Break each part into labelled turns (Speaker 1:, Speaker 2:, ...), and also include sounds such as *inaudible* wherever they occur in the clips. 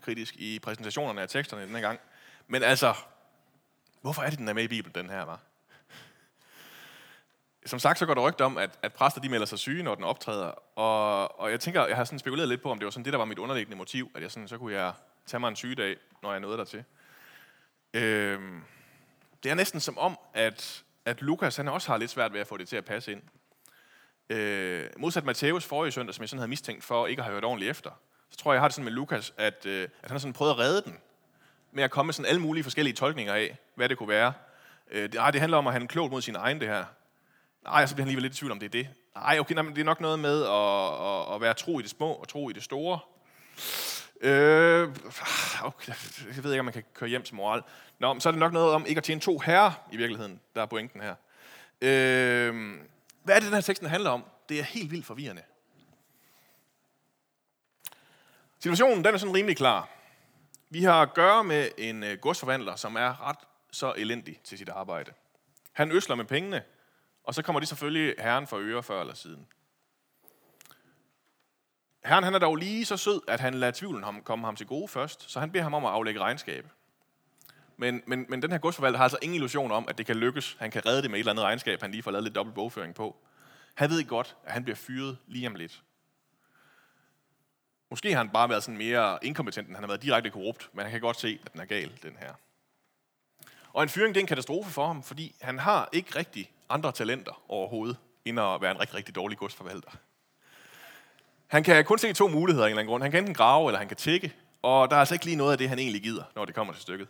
Speaker 1: bibelkritisk i præsentationerne af teksterne denne gang. Men altså, hvorfor er det, den er med i Bibelen, den her, var? Som sagt, så går der rygte om, at, at præster de melder sig syge, når den optræder. Og, og jeg tænker, jeg har sådan spekuleret lidt på, om det var sådan det, der var mit underliggende motiv, at jeg sådan, så kunne jeg tage mig en sygedag, når jeg nåede dertil. Øhm, det er næsten som om, at, at Lukas han også har lidt svært ved at få det til at passe ind. Øh, modsat Matthæus forrige søndag, som jeg sådan havde mistænkt for ikke at have hørt ordentligt efter, så tror jeg, jeg har det sådan med Lukas, at, øh, at han har sådan prøvet at redde den, med at komme med sådan alle mulige forskellige tolkninger af, hvad det kunne være. Øh, det, ej, det handler om at have en klogt mod sin egen, det her. Nej, så bliver han lige lidt i tvivl om, det er det. Nej, okay, nej, men det er nok noget med at, at, at være tro i det små og tro i det store. Øh, okay, jeg ved ikke, om man kan køre hjem som moral. Nå, men så er det nok noget om ikke at tjene to herrer i virkeligheden, der er pointen her. Øh, hvad er det, den her teksten handler om? Det er helt vildt forvirrende. Situationen den er sådan rimelig klar. Vi har at gøre med en øh, godsforvandler, som er ret så elendig til sit arbejde. Han øsler med pengene, og så kommer de selvfølgelig herren for øre før eller siden. Herren han er dog lige så sød, at han lader tvivlen ham, komme ham til gode først, så han beder ham om at aflægge regnskab. Men, men, men den her godsforvalter har altså ingen illusion om, at det kan lykkes. Han kan redde det med et eller andet regnskab, han lige får lavet lidt dobbelt bogføring på. Han ved godt, at han bliver fyret lige om lidt. Måske har han bare været sådan mere inkompetent, end han har været direkte korrupt, men han kan godt se, at den er gal, den her. Og en fyring det er en katastrofe for ham, fordi han har ikke rigtig andre talenter overhovedet, end at være en rigtig, rigtig dårlig godsforvalter. Han kan kun se to muligheder af en eller anden grund. Han kan enten grave, eller han kan tække. Og der er altså ikke lige noget af det, han egentlig gider, når det kommer til stykket.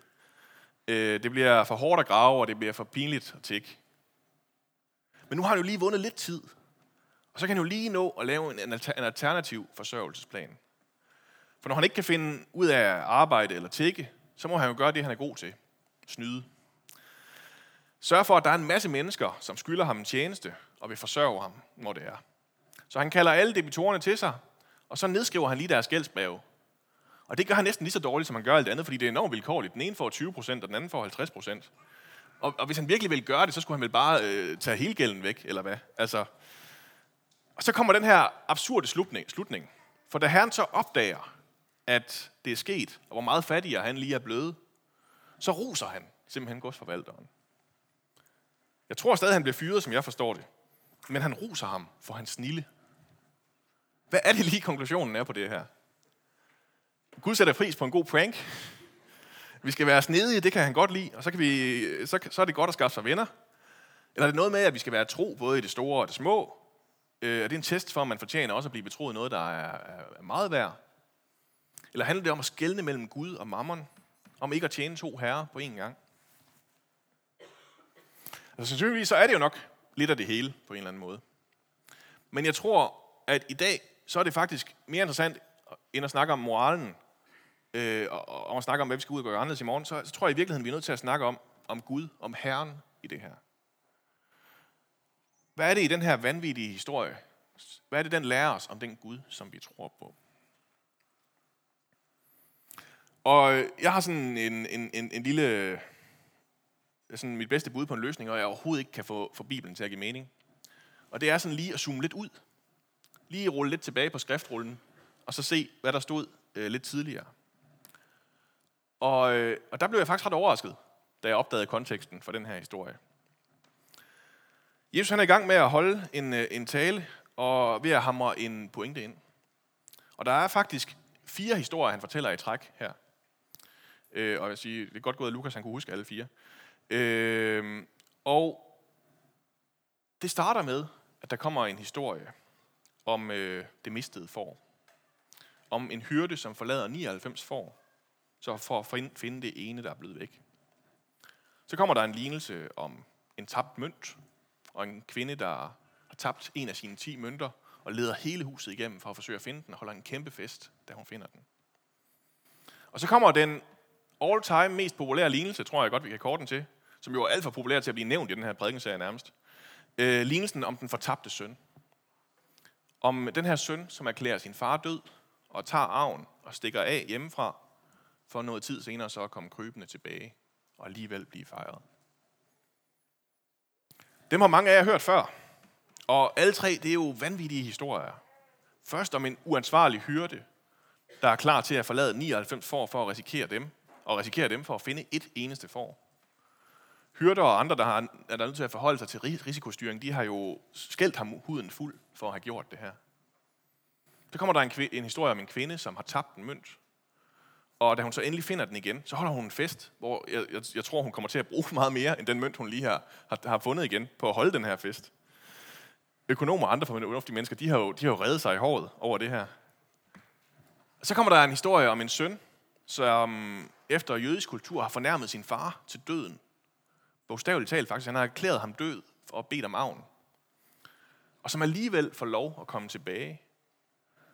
Speaker 1: Øh, det bliver for hårdt at grave, og det bliver for pinligt at tække. Men nu har han jo lige vundet lidt tid. Og så kan han jo lige nå at lave en alternativ forsørgelsesplan. For når han ikke kan finde ud af arbejde eller tække, så må han jo gøre det, han er god til. Snyde. Sørg for, at der er en masse mennesker, som skylder ham en tjeneste og vil forsørge ham, når det er. Så han kalder alle debitorerne til sig, og så nedskriver han lige deres gældsbreve. Og det gør han næsten lige så dårligt, som han gør alt andet, fordi det er enormt vilkårligt. Den ene får 20 procent, og den anden får 50 procent. Og, og hvis han virkelig vil gøre det, så skulle han vel bare øh, tage hele gælden væk, eller hvad? Altså, og så kommer den her absurde slutning. slutning. For da herren så opdager, at det er sket, og hvor meget fattigere han lige er blevet, så roser han simpelthen godsforvalteren. Jeg tror stadig, han bliver fyret, som jeg forstår det. Men han roser ham for hans snille. Hvad er det lige, konklusionen er på det her? Gud sætter pris på en god prank. Vi skal være snedige, det kan han godt lide, og så, kan vi, så, så er det godt at skaffe sig venner. Eller er det noget med, at vi skal være tro både i det store og det små? Øh, er det en test for, at man fortjener også at blive betroet noget, der er, er meget værd? Eller handler det om at skelne mellem Gud og mammon? Om ikke at tjene to herrer på én gang? Altså, sandsynligvis så er det jo nok lidt af det hele på en eller anden måde. Men jeg tror, at i dag, så er det faktisk mere interessant, end at snakke om moralen, øh, og, og at snakke om, hvad vi skal ud og gøre anderledes i morgen, så, så tror jeg i virkeligheden, vi er nødt til at snakke om, om Gud, om Herren i det her. Hvad er det i den her vanvittige historie? Hvad er det, den lærer os om den Gud, som vi tror på? Og øh, jeg har sådan en, en, en, en lille, øh, sådan mit bedste bud på en løsning, og jeg overhovedet ikke kan få, få Bibelen til at give mening. Og det er sådan lige at zoome lidt ud. Lige rulle lidt tilbage på skriftrullen, og så se, hvad der stod øh, lidt tidligere. Og, øh, og der blev jeg faktisk ret overrasket, da jeg opdagede konteksten for den her historie. Jesus han er i gang med at holde en, øh, en tale, og ved at hamre en pointe ind. Og der er faktisk fire historier, han fortæller i træk her. Øh, og jeg siger, det er godt gået, at Lukas han kunne huske alle fire. Øh, og det starter med, at der kommer en historie om øh, det mistede får. Om en hyrde, som forlader 99 får, så for at finde det ene, der er blevet væk. Så kommer der en lignelse om en tabt mønt, og en kvinde, der har tabt en af sine 10 mønter, og leder hele huset igennem for at forsøge at finde den, og holder en kæmpe fest, da hun finder den. Og så kommer den all-time mest populære lignelse, tror jeg godt, vi kan korte den til, som jo er alt for populær til at blive nævnt i den her prædikenserie nærmest. Øh, lignelsen om den fortabte søn. Om den her søn, som erklærer sin far død, og tager arven og stikker af hjemmefra, for noget tid senere så at komme krybende tilbage, og alligevel blive fejret. Dem har mange af jer hørt før, og alle tre, det er jo vanvittige historier. Først om en uansvarlig hyrde, der er klar til at forlade 99 får for at risikere dem, og risikere dem for at finde et eneste får. Hyrder og andre, der har, er der nødt til at forholde sig til risikostyring, de har jo skældt ham huden fuld for at have gjort det her. Så kommer der en, en historie om en kvinde, som har tabt en mønt. Og da hun så endelig finder den igen, så holder hun en fest, hvor jeg, jeg, jeg tror, hun kommer til at bruge *laughs* meget mere, end den mønt, hun lige har, har, har fundet igen, på at holde den her fest. Økonomer og andre fornuftige mennesker, de har, jo, de har jo reddet sig i håret over det her. Så kommer der en historie om en søn, som efter jødisk kultur har fornærmet sin far til døden. Bogstaveligt talt faktisk. Han har erklæret ham død og bedt om avn. Og som alligevel får lov at komme tilbage.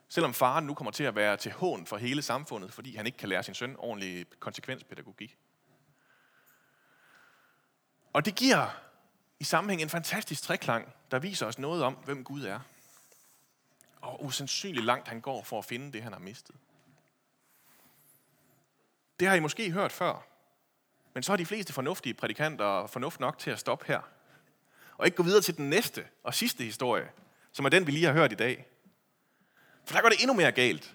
Speaker 1: Selvom faren nu kommer til at være til hån for hele samfundet, fordi han ikke kan lære sin søn ordentlig konsekvenspædagogik. Og det giver i sammenhæng en fantastisk treklang, der viser os noget om, hvem Gud er. Og usandsynligt langt han går for at finde det, han har mistet. Det har I måske hørt før. Men så har de fleste fornuftige prædikanter fornuft nok til at stoppe her. Og ikke gå videre til den næste og sidste historie, som er den, vi lige har hørt i dag. For der går det endnu mere galt.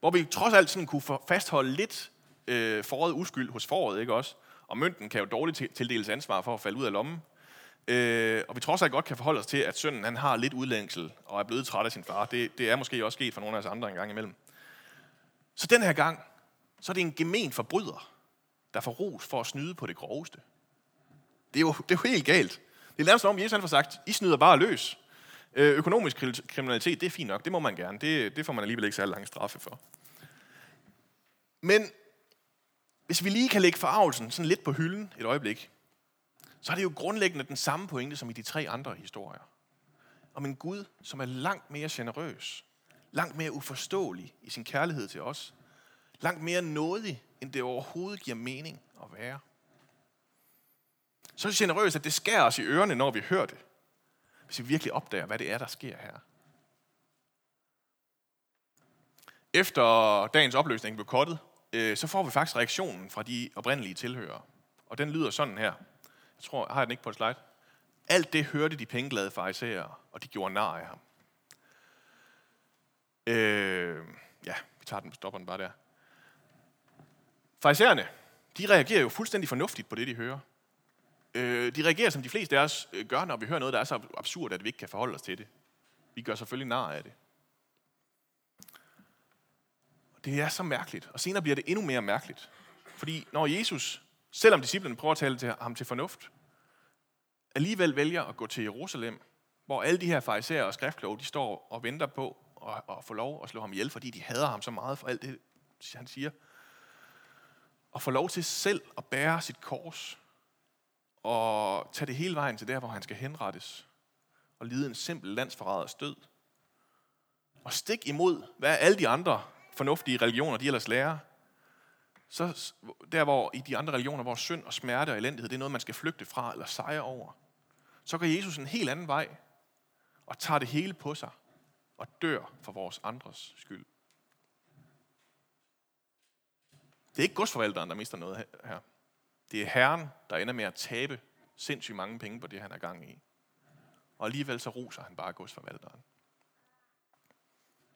Speaker 1: Hvor vi trods alt sådan kunne fastholde lidt øh, foråret uskyld hos foråret, ikke også? Og mønten kan jo dårligt tildeles ansvar for at falde ud af lommen. Øh, og vi trods alt godt kan forholde os til, at sønnen han har lidt udlængsel og er blevet træt af sin far. Det, det er måske også sket for nogle af os andre en gang imellem. Så den her gang, så er det en gemen forbryder, der får ros for at snyde på det groveste. Det er jo, det er jo helt galt. Det er nærmest om, Jesus han får sagt, I snyder bare løs. Øh, økonomisk kriminalitet, det er fint nok, det må man gerne. Det, det får man alligevel ikke særlig lang straffe for. Men hvis vi lige kan lægge forarvelsen sådan lidt på hylden et øjeblik, så er det jo grundlæggende den samme pointe som i de tre andre historier. Om en Gud, som er langt mere generøs, langt mere uforståelig i sin kærlighed til os, langt mere nådig, end det overhovedet giver mening at være. Så generøst, at det skærer os i ørerne, når vi hører det. Hvis vi virkelig opdager, hvad det er, der sker her. Efter dagens opløsning blev kottet, øh, så får vi faktisk reaktionen fra de oprindelige tilhørere. Og den lyder sådan her. Jeg tror, har jeg den ikke på et slide? Alt det hørte de pengeglade farisæere, og de gjorde nar af ham. Øh, ja, vi tager den, stopper den bare der. Farisæerne, de reagerer jo fuldstændig fornuftigt på det, de hører. Øh, de reagerer, som de fleste af os øh, gør, når vi hører noget, der er så absurd, at vi ikke kan forholde os til det. Vi gør selvfølgelig nar af det. Det er så mærkeligt. Og senere bliver det endnu mere mærkeligt. Fordi når Jesus, selvom disciplene prøver at tale til ham til fornuft, alligevel vælger at gå til Jerusalem, hvor alle de her farisæer og skriftkloge, de står og venter på at, at få lov at slå ham ihjel, fordi de hader ham så meget for alt det, han siger. Og få lov til selv at bære sit kors og tage det hele vejen til der, hvor han skal henrettes og lide en simpel landsforræders død. Og stik imod, hvad alle de andre fornuftige religioner, de ellers lærer, så der hvor i de andre religioner, hvor synd og smerte og elendighed, det er noget, man skal flygte fra eller sejre over, så går Jesus en helt anden vej og tager det hele på sig og dør for vores andres skyld. Det er ikke godsforvalteren, der mister noget her. Det er Herren, der ender med at tabe sindssygt mange penge på det, han er gang i. Og alligevel så roser han bare godsforvalteren.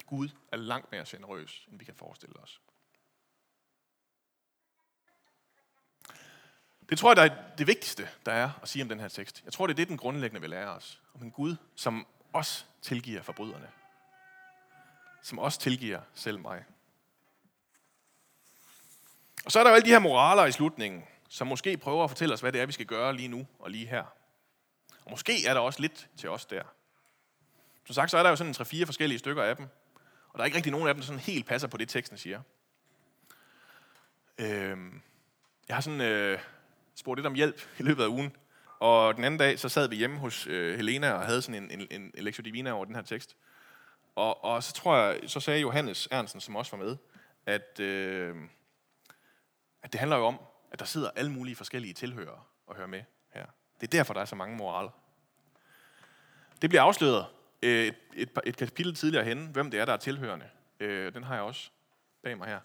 Speaker 1: Gud er langt mere generøs, end vi kan forestille os. Det tror jeg, der er det vigtigste, der er at sige om den her tekst. Jeg tror, det er det, den grundlæggende vil lære os. Om en Gud, som også tilgiver forbryderne. Som også tilgiver selv mig. Og så er der jo alle de her moraler i slutningen, som måske prøver at fortælle os, hvad det er, vi skal gøre lige nu og lige her. Og måske er der også lidt til os der. Som sagt, så er der jo sådan en 3-4 forskellige stykker af dem. Og der er ikke rigtig nogen af dem, der sådan helt passer på det, teksten siger. Øh, jeg har sådan øh, spurgt lidt om hjælp i løbet af ugen. Og den anden dag, så sad vi hjemme hos øh, Helena og havde sådan en, en, en lektio divina over den her tekst. Og, og så tror jeg, så sagde Johannes Ernsten, som også var med, at, øh, at det handler jo om, at der sidder alle mulige forskellige tilhørere og hører med her. Det er derfor, der er så mange moraler. Det bliver afsløret øh, et, et, et kapitel tidligere hen, hvem det er, der er tilhørende. Øh, den har jeg også bag mig her.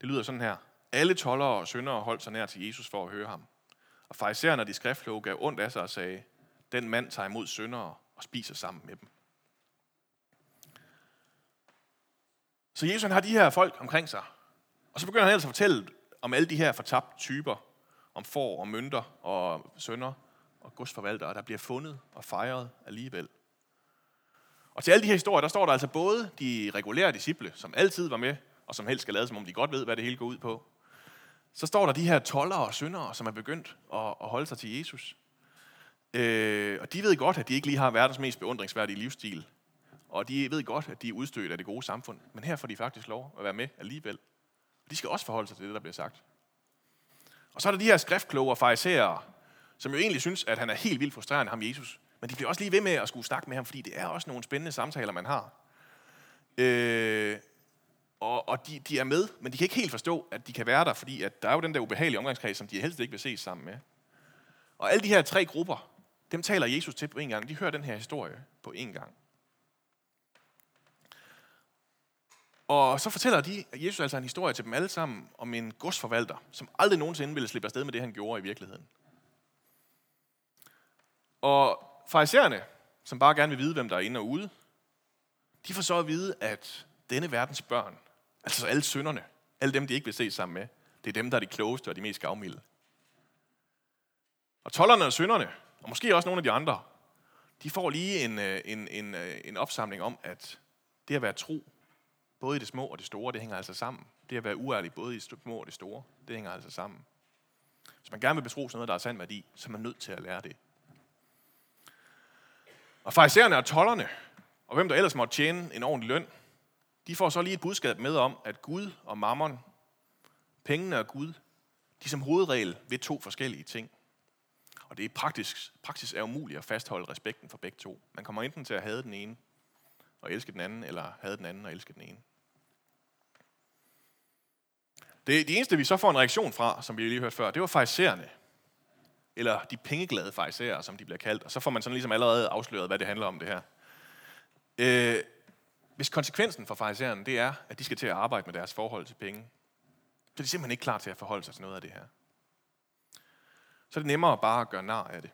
Speaker 1: Det lyder sådan her. Alle tollere og syndere holdt sig nær til Jesus for at høre ham. Og farisæerne og de skriftlåge gav ondt af sig og sagde, den mand tager imod syndere og spiser sammen med dem. Så Jesus han har de her folk omkring sig. Og så begynder han ellers at fortælle om alle de her fortabte typer, om får og mønter og sønder og godsforvaltere, der bliver fundet og fejret alligevel. Og til alle de her historier, der står der altså både de regulære disciple, som altid var med, og som helst skal lade, som om de godt ved, hvad det hele går ud på. Så står der de her toller og syndere, som er begyndt at, at holde sig til Jesus. Øh, og de ved godt, at de ikke lige har verdens mest beundringsværdige livsstil. Og de ved godt, at de er udstødt af det gode samfund. Men her får de faktisk lov at være med alligevel. De skal også forholde sig til det, der bliver sagt. Og så er der de her skriftkloge og farisæere, som jo egentlig synes, at han er helt vildt frustrerende, ham Jesus. Men de bliver også lige ved med at skulle snakke med ham, fordi det er også nogle spændende samtaler, man har. Øh, og og de, de er med, men de kan ikke helt forstå, at de kan være der, fordi at der er jo den der ubehagelige omgangskreds, som de helst ikke vil ses sammen med. Og alle de her tre grupper, dem taler Jesus til på en gang. De hører den her historie på en gang. Og så fortæller de, at Jesus altså en historie til dem alle sammen om en godsforvalter, som aldrig nogensinde ville slippe afsted med det, han gjorde i virkeligheden. Og farisæerne, som bare gerne vil vide, hvem der er inde og ude, de får så at vide, at denne verdens børn, altså alle sønderne, alle dem, de ikke vil se sammen med, det er dem, der er de klogeste og de mest gavmilde. Og tollerne og sønderne, og måske også nogle af de andre, de får lige en, øh, en, en, øh, en opsamling om, at det at være tro, både i det små og det store, det hænger altså sammen. Det at være uærlig, både i det små og det store, det hænger altså sammen. Hvis man gerne vil betro sig noget, der er sand værdi, så er man nødt til at lære det. Og farisæerne og tollerne, og hvem der ellers måtte tjene en ordentlig løn, de får så lige et budskab med om, at Gud og mammon, pengene og Gud, de som hovedregel ved to forskellige ting. Og det er praktisk, praktisk er umuligt at fastholde respekten for begge to. Man kommer enten til at have den ene og elske den anden, eller have den anden og elske den ene. Det, det eneste, vi så får en reaktion fra, som vi lige hørte før, det var fejsererne. Eller de pengeglade fejserer, som de bliver kaldt. Og så får man sådan ligesom allerede afsløret, hvad det handler om det her. Øh, hvis konsekvensen for fejsererne, det er, at de skal til at arbejde med deres forhold til penge, så er de simpelthen ikke klar til at forholde sig til noget af det her. Så er det nemmere bare at gøre nar af det.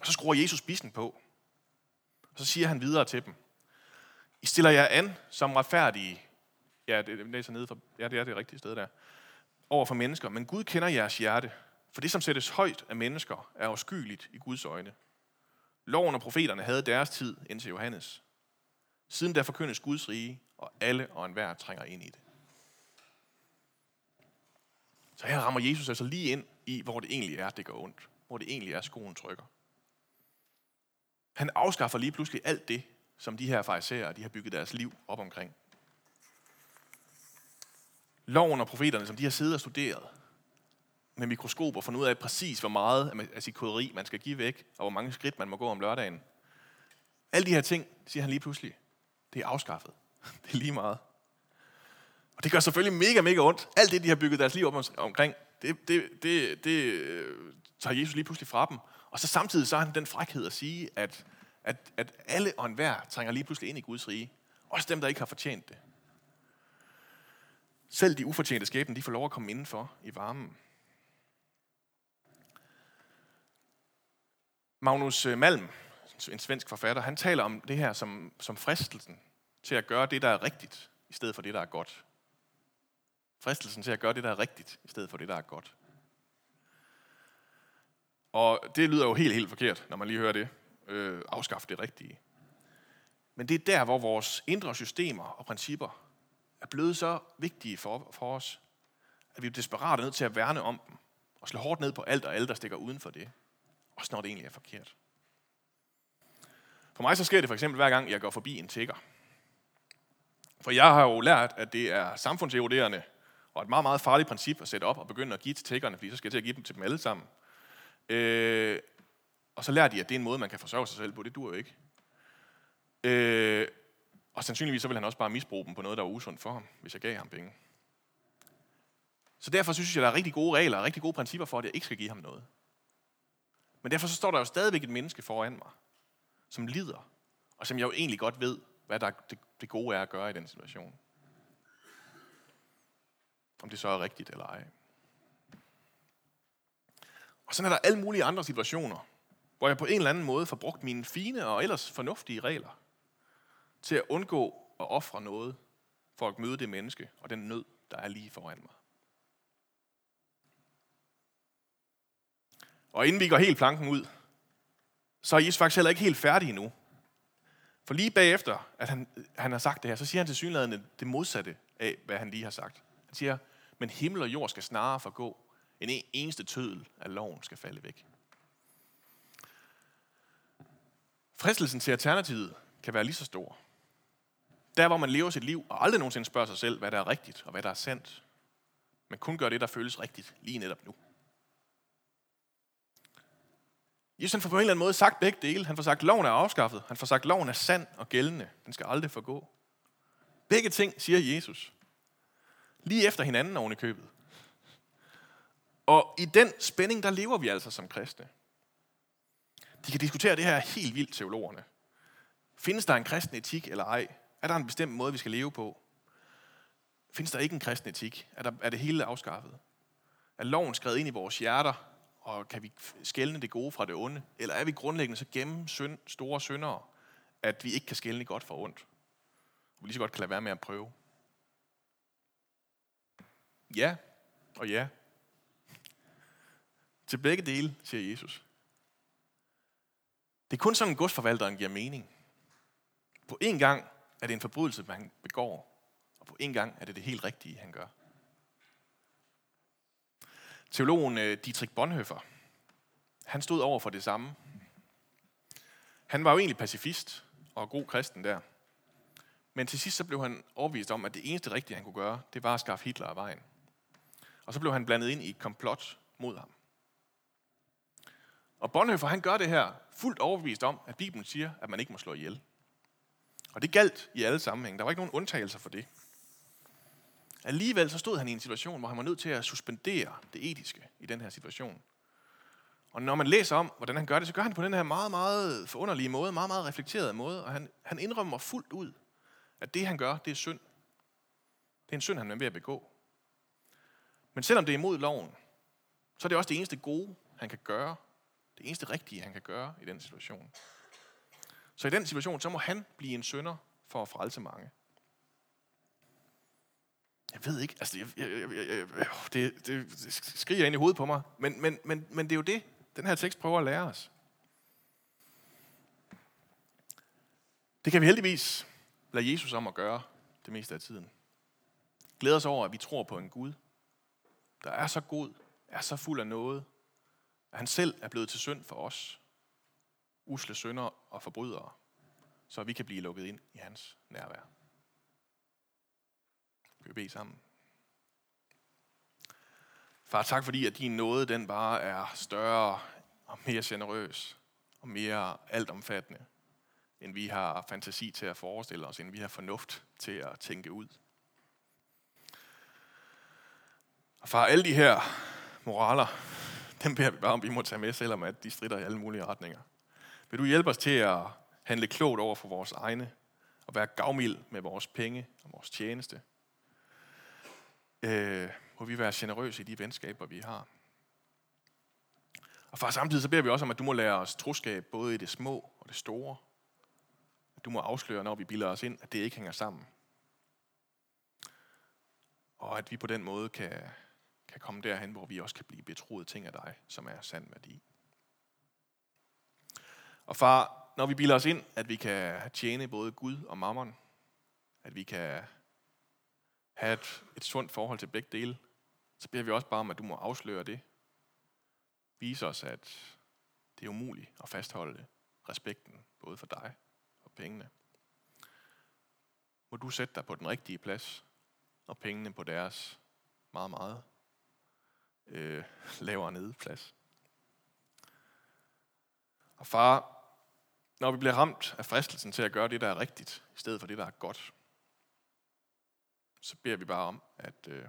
Speaker 1: Og så skruer Jesus bissen på. Og så siger han videre til dem. I stiller jer an som retfærdige. Ja, det læser nede for, ja, det er det rigtige sted der. Over for mennesker. Men Gud kender jeres hjerte. For det, som sættes højt af mennesker, er afskyeligt i Guds øjne. Loven og profeterne havde deres tid indtil Johannes. Siden der forkyndes Guds rige, og alle og enhver trænger ind i det. Så her rammer Jesus altså lige ind i, hvor det egentlig er, det går ondt. Hvor det egentlig er, skoen trykker. Han afskaffer lige pludselig alt det, som de her farisæere, de har bygget deres liv op omkring. Loven og profeterne, som de har siddet og studeret med mikroskoper, fundet ud af præcis, hvor meget af sit koderi man skal give væk, og hvor mange skridt man må gå om lørdagen. Alle de her ting, siger han lige pludselig, det er afskaffet. *laughs* Det er lige meget. Og det gør selvfølgelig mega, mega ondt. Alt det, de har bygget deres liv op omkring, det, det, det, det øh, tager Jesus lige pludselig fra dem. Og så samtidig så har han den frækhed at sige, at, at, at alle og enhver trænger lige pludselig ind i Guds rige. Også dem, der ikke har fortjent det. Selv de ufortjente skæbne, de får lov at komme indenfor i varmen. Magnus øh, Malm, en svensk forfatter, han taler om det her som, som fristelsen til at gøre det, der er rigtigt, i stedet for det, der er godt. Fristelsen til at gøre det, der er rigtigt, i stedet for det, der er godt. Og det lyder jo helt, helt forkert, når man lige hører det. Øh, afskaffe det rigtige. Men det er der, hvor vores indre systemer og principper er blevet så vigtige for, for os, at vi er desperat nødt til at værne om dem, og slå hårdt ned på alt og alle, der stikker uden for det. Også når det egentlig er forkert. For mig så sker det for eksempel hver gang, jeg går forbi en tigger. For jeg har jo lært, at det er samfundseroderende og et meget, meget farligt princip at sætte op og begynde at give til tiggerne, fordi så skal jeg til at give dem til dem alle sammen. Øh, og så lærer de, at det er en måde, man kan forsørge sig selv på. Det dur jo ikke. Øh, og sandsynligvis så vil han også bare misbruge dem på noget, der var usundt for ham, hvis jeg gav ham penge. Så derfor synes jeg, der er rigtig gode regler og rigtig gode principper for, at jeg ikke skal give ham noget. Men derfor så står der jo stadigvæk et menneske foran mig, som lider, og som jeg jo egentlig godt ved, hvad der det, det gode er at gøre i den situation. Om det så er rigtigt eller ej. Og sådan er der alle mulige andre situationer, hvor jeg på en eller anden måde får brugt mine fine og ellers fornuftige regler til at undgå at ofre noget for at møde det menneske og den nød, der er lige foran mig. Og inden vi går helt planken ud, så er Jesus faktisk heller ikke helt færdig endnu. For lige bagefter, at han, han har sagt det her, så siger han til synlædende det modsatte af, hvad han lige har sagt. Han siger, men himmel og jord skal snarere forgå, end en eneste tødel af loven skal falde væk. Fristelsen til alternativet kan være lige så stor. Der, hvor man lever sit liv og aldrig nogensinde spørger sig selv, hvad der er rigtigt og hvad der er sandt, men kun gør det, der føles rigtigt lige netop nu. Jesus han får på en eller anden måde sagt begge dele. Han får sagt, at loven er afskaffet. Han får sagt, at loven er sand og gældende. Den skal aldrig forgå. Begge ting siger Jesus. Lige efter hinanden oven i købet. Og i den spænding, der lever vi altså som kristne. De kan diskutere det her helt vildt, teologerne. Findes der en kristen etik eller ej? Er der en bestemt måde, vi skal leve på? Findes der ikke en kristen etik? Er, der, er det hele afskaffet? Er loven skrevet ind i vores hjerter, og kan vi skælne det gode fra det onde? Eller er vi grundlæggende så gennem synd, store syndere, at vi ikke kan skælne godt fra ondt? Vi lige så godt kan lade være med at prøve. Ja og ja. Til begge dele, siger Jesus. Det er kun sådan, godsforvalteren giver mening. På en gang er det en forbrydelse, man begår, og på en gang er det det helt rigtige, han gør. Teologen øh, Dietrich Bonhoeffer, han stod over for det samme. Han var jo egentlig pacifist og god kristen der. Men til sidst så blev han overbevist om, at det eneste rigtige, han kunne gøre, det var at skaffe Hitler af vejen. Og så blev han blandet ind i et komplot mod ham. Og Bonhoeffer, han gør det her fuldt overbevist om, at Bibelen siger, at man ikke må slå ihjel. Og det galt i alle sammenhænge. Der var ikke nogen undtagelser for det. Alligevel så stod han i en situation, hvor han var nødt til at suspendere det etiske i den her situation. Og når man læser om, hvordan han gør det, så gør han det på den her meget, meget forunderlige måde, meget, meget reflekterede måde, og han, han indrømmer fuldt ud, at det han gør, det er synd. Det er en synd, han er ved at begå. Men selvom det er imod loven, så er det også det eneste gode, han kan gøre. Det eneste rigtige, han kan gøre i den situation. Så i den situation, så må han blive en synder for at frelse mange. Jeg ved ikke, altså jeg, jeg, jeg, jeg, det, det, det skriger ind i hovedet på mig, men, men, men, men det er jo det, den her tekst prøver at lære os. Det kan vi heldigvis lade Jesus om at gøre det meste af tiden. Glæder os over, at vi tror på en Gud, der er så god, er så fuld af noget, at han selv er blevet til synd for os, usle synder og forbrydere, så vi kan blive lukket ind i hans nærvær. Skal vi bede sammen? Far, tak fordi, at din nåde, den bare er større og mere generøs og mere altomfattende, end vi har fantasi til at forestille os, end vi har fornuft til at tænke ud. Og far, alle de her moraler, dem beder vi bare om, vi må tage med, selvom at de strider i alle mulige retninger. Vil du hjælpe os til at handle klogt over for vores egne, og være gavmild med vores penge og vores tjeneste? Øh, må vi være generøse i de venskaber, vi har. Og far, samtidig så beder vi også om, at du må lære os troskab både i det små og det store. At du må afsløre, når vi bilder os ind, at det ikke hænger sammen. Og at vi på den måde kan, kan komme derhen, hvor vi også kan blive betroet ting af dig, som er sand værdi. Og far, når vi bilder os ind, at vi kan tjene både Gud og mammon, at vi kan have et, et sundt forhold til begge dele, så beder vi også bare om, at du må afsløre det. Vise os, at det er umuligt at fastholde respekten, både for dig og pengene. Må du sætte dig på den rigtige plads, og pengene på deres meget, meget øh, lavere nede plads. Og far, når vi bliver ramt af fristelsen til at gøre det, der er rigtigt, i stedet for det, der er godt, så beder vi bare om, at øh,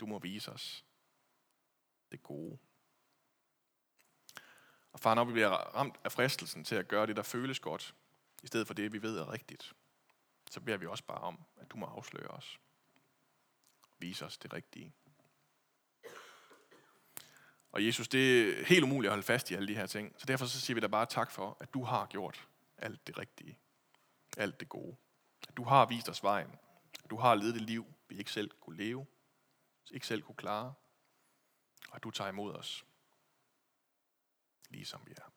Speaker 1: du må vise os det gode. Og far, når vi bliver ramt af fristelsen til at gøre det, der føles godt, i stedet for det, vi ved er rigtigt, så beder vi også bare om, at du må afsløre os. Vise os det rigtige. Og Jesus, det er helt umuligt at holde fast i alle de her ting. Så derfor så siger vi dig bare tak for, at du har gjort alt det rigtige. Alt det gode. At du har vist os vejen. At du har levet det liv, vi ikke selv kunne leve. Ikke selv kunne klare. Og at du tager imod os. Ligesom vi er.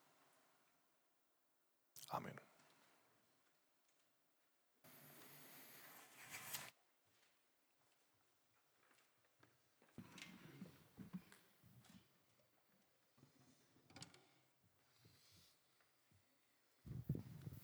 Speaker 1: Amen.